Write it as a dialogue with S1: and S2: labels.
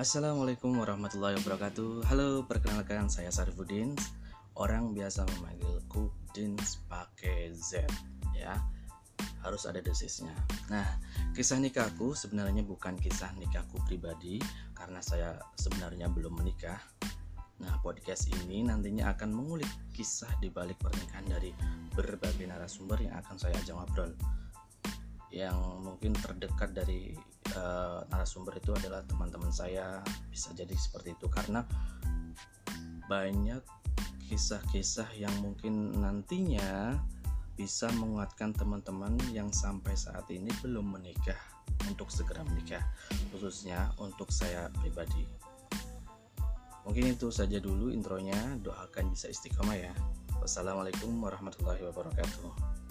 S1: Assalamualaikum warahmatullahi wabarakatuh. Halo, perkenalkan saya Sarifudin. Orang biasa memanggilku Dins pakai Z ya. Harus ada desisnya. Nah, kisah nikahku sebenarnya bukan kisah nikahku pribadi Karena saya sebenarnya belum menikah. Nah, podcast ini nantinya akan mengulik kisah di balik pernikahan dari berbagai narasumber yang akan saya ajak ngobrol. Yang mungkin terdekat dari uh, narasumber itu adalah teman-teman saya. Bisa jadi seperti itu karena banyak kisah-kisah yang mungkin nantinya bisa menguatkan teman-teman yang sampai saat ini belum menikah untuk segera menikah khususnya untuk saya pribadi. Mungkin itu saja dulu intronya. Doakan bisa istiqomah ya. Wassalamualaikum warahmatullahi wabarakatuh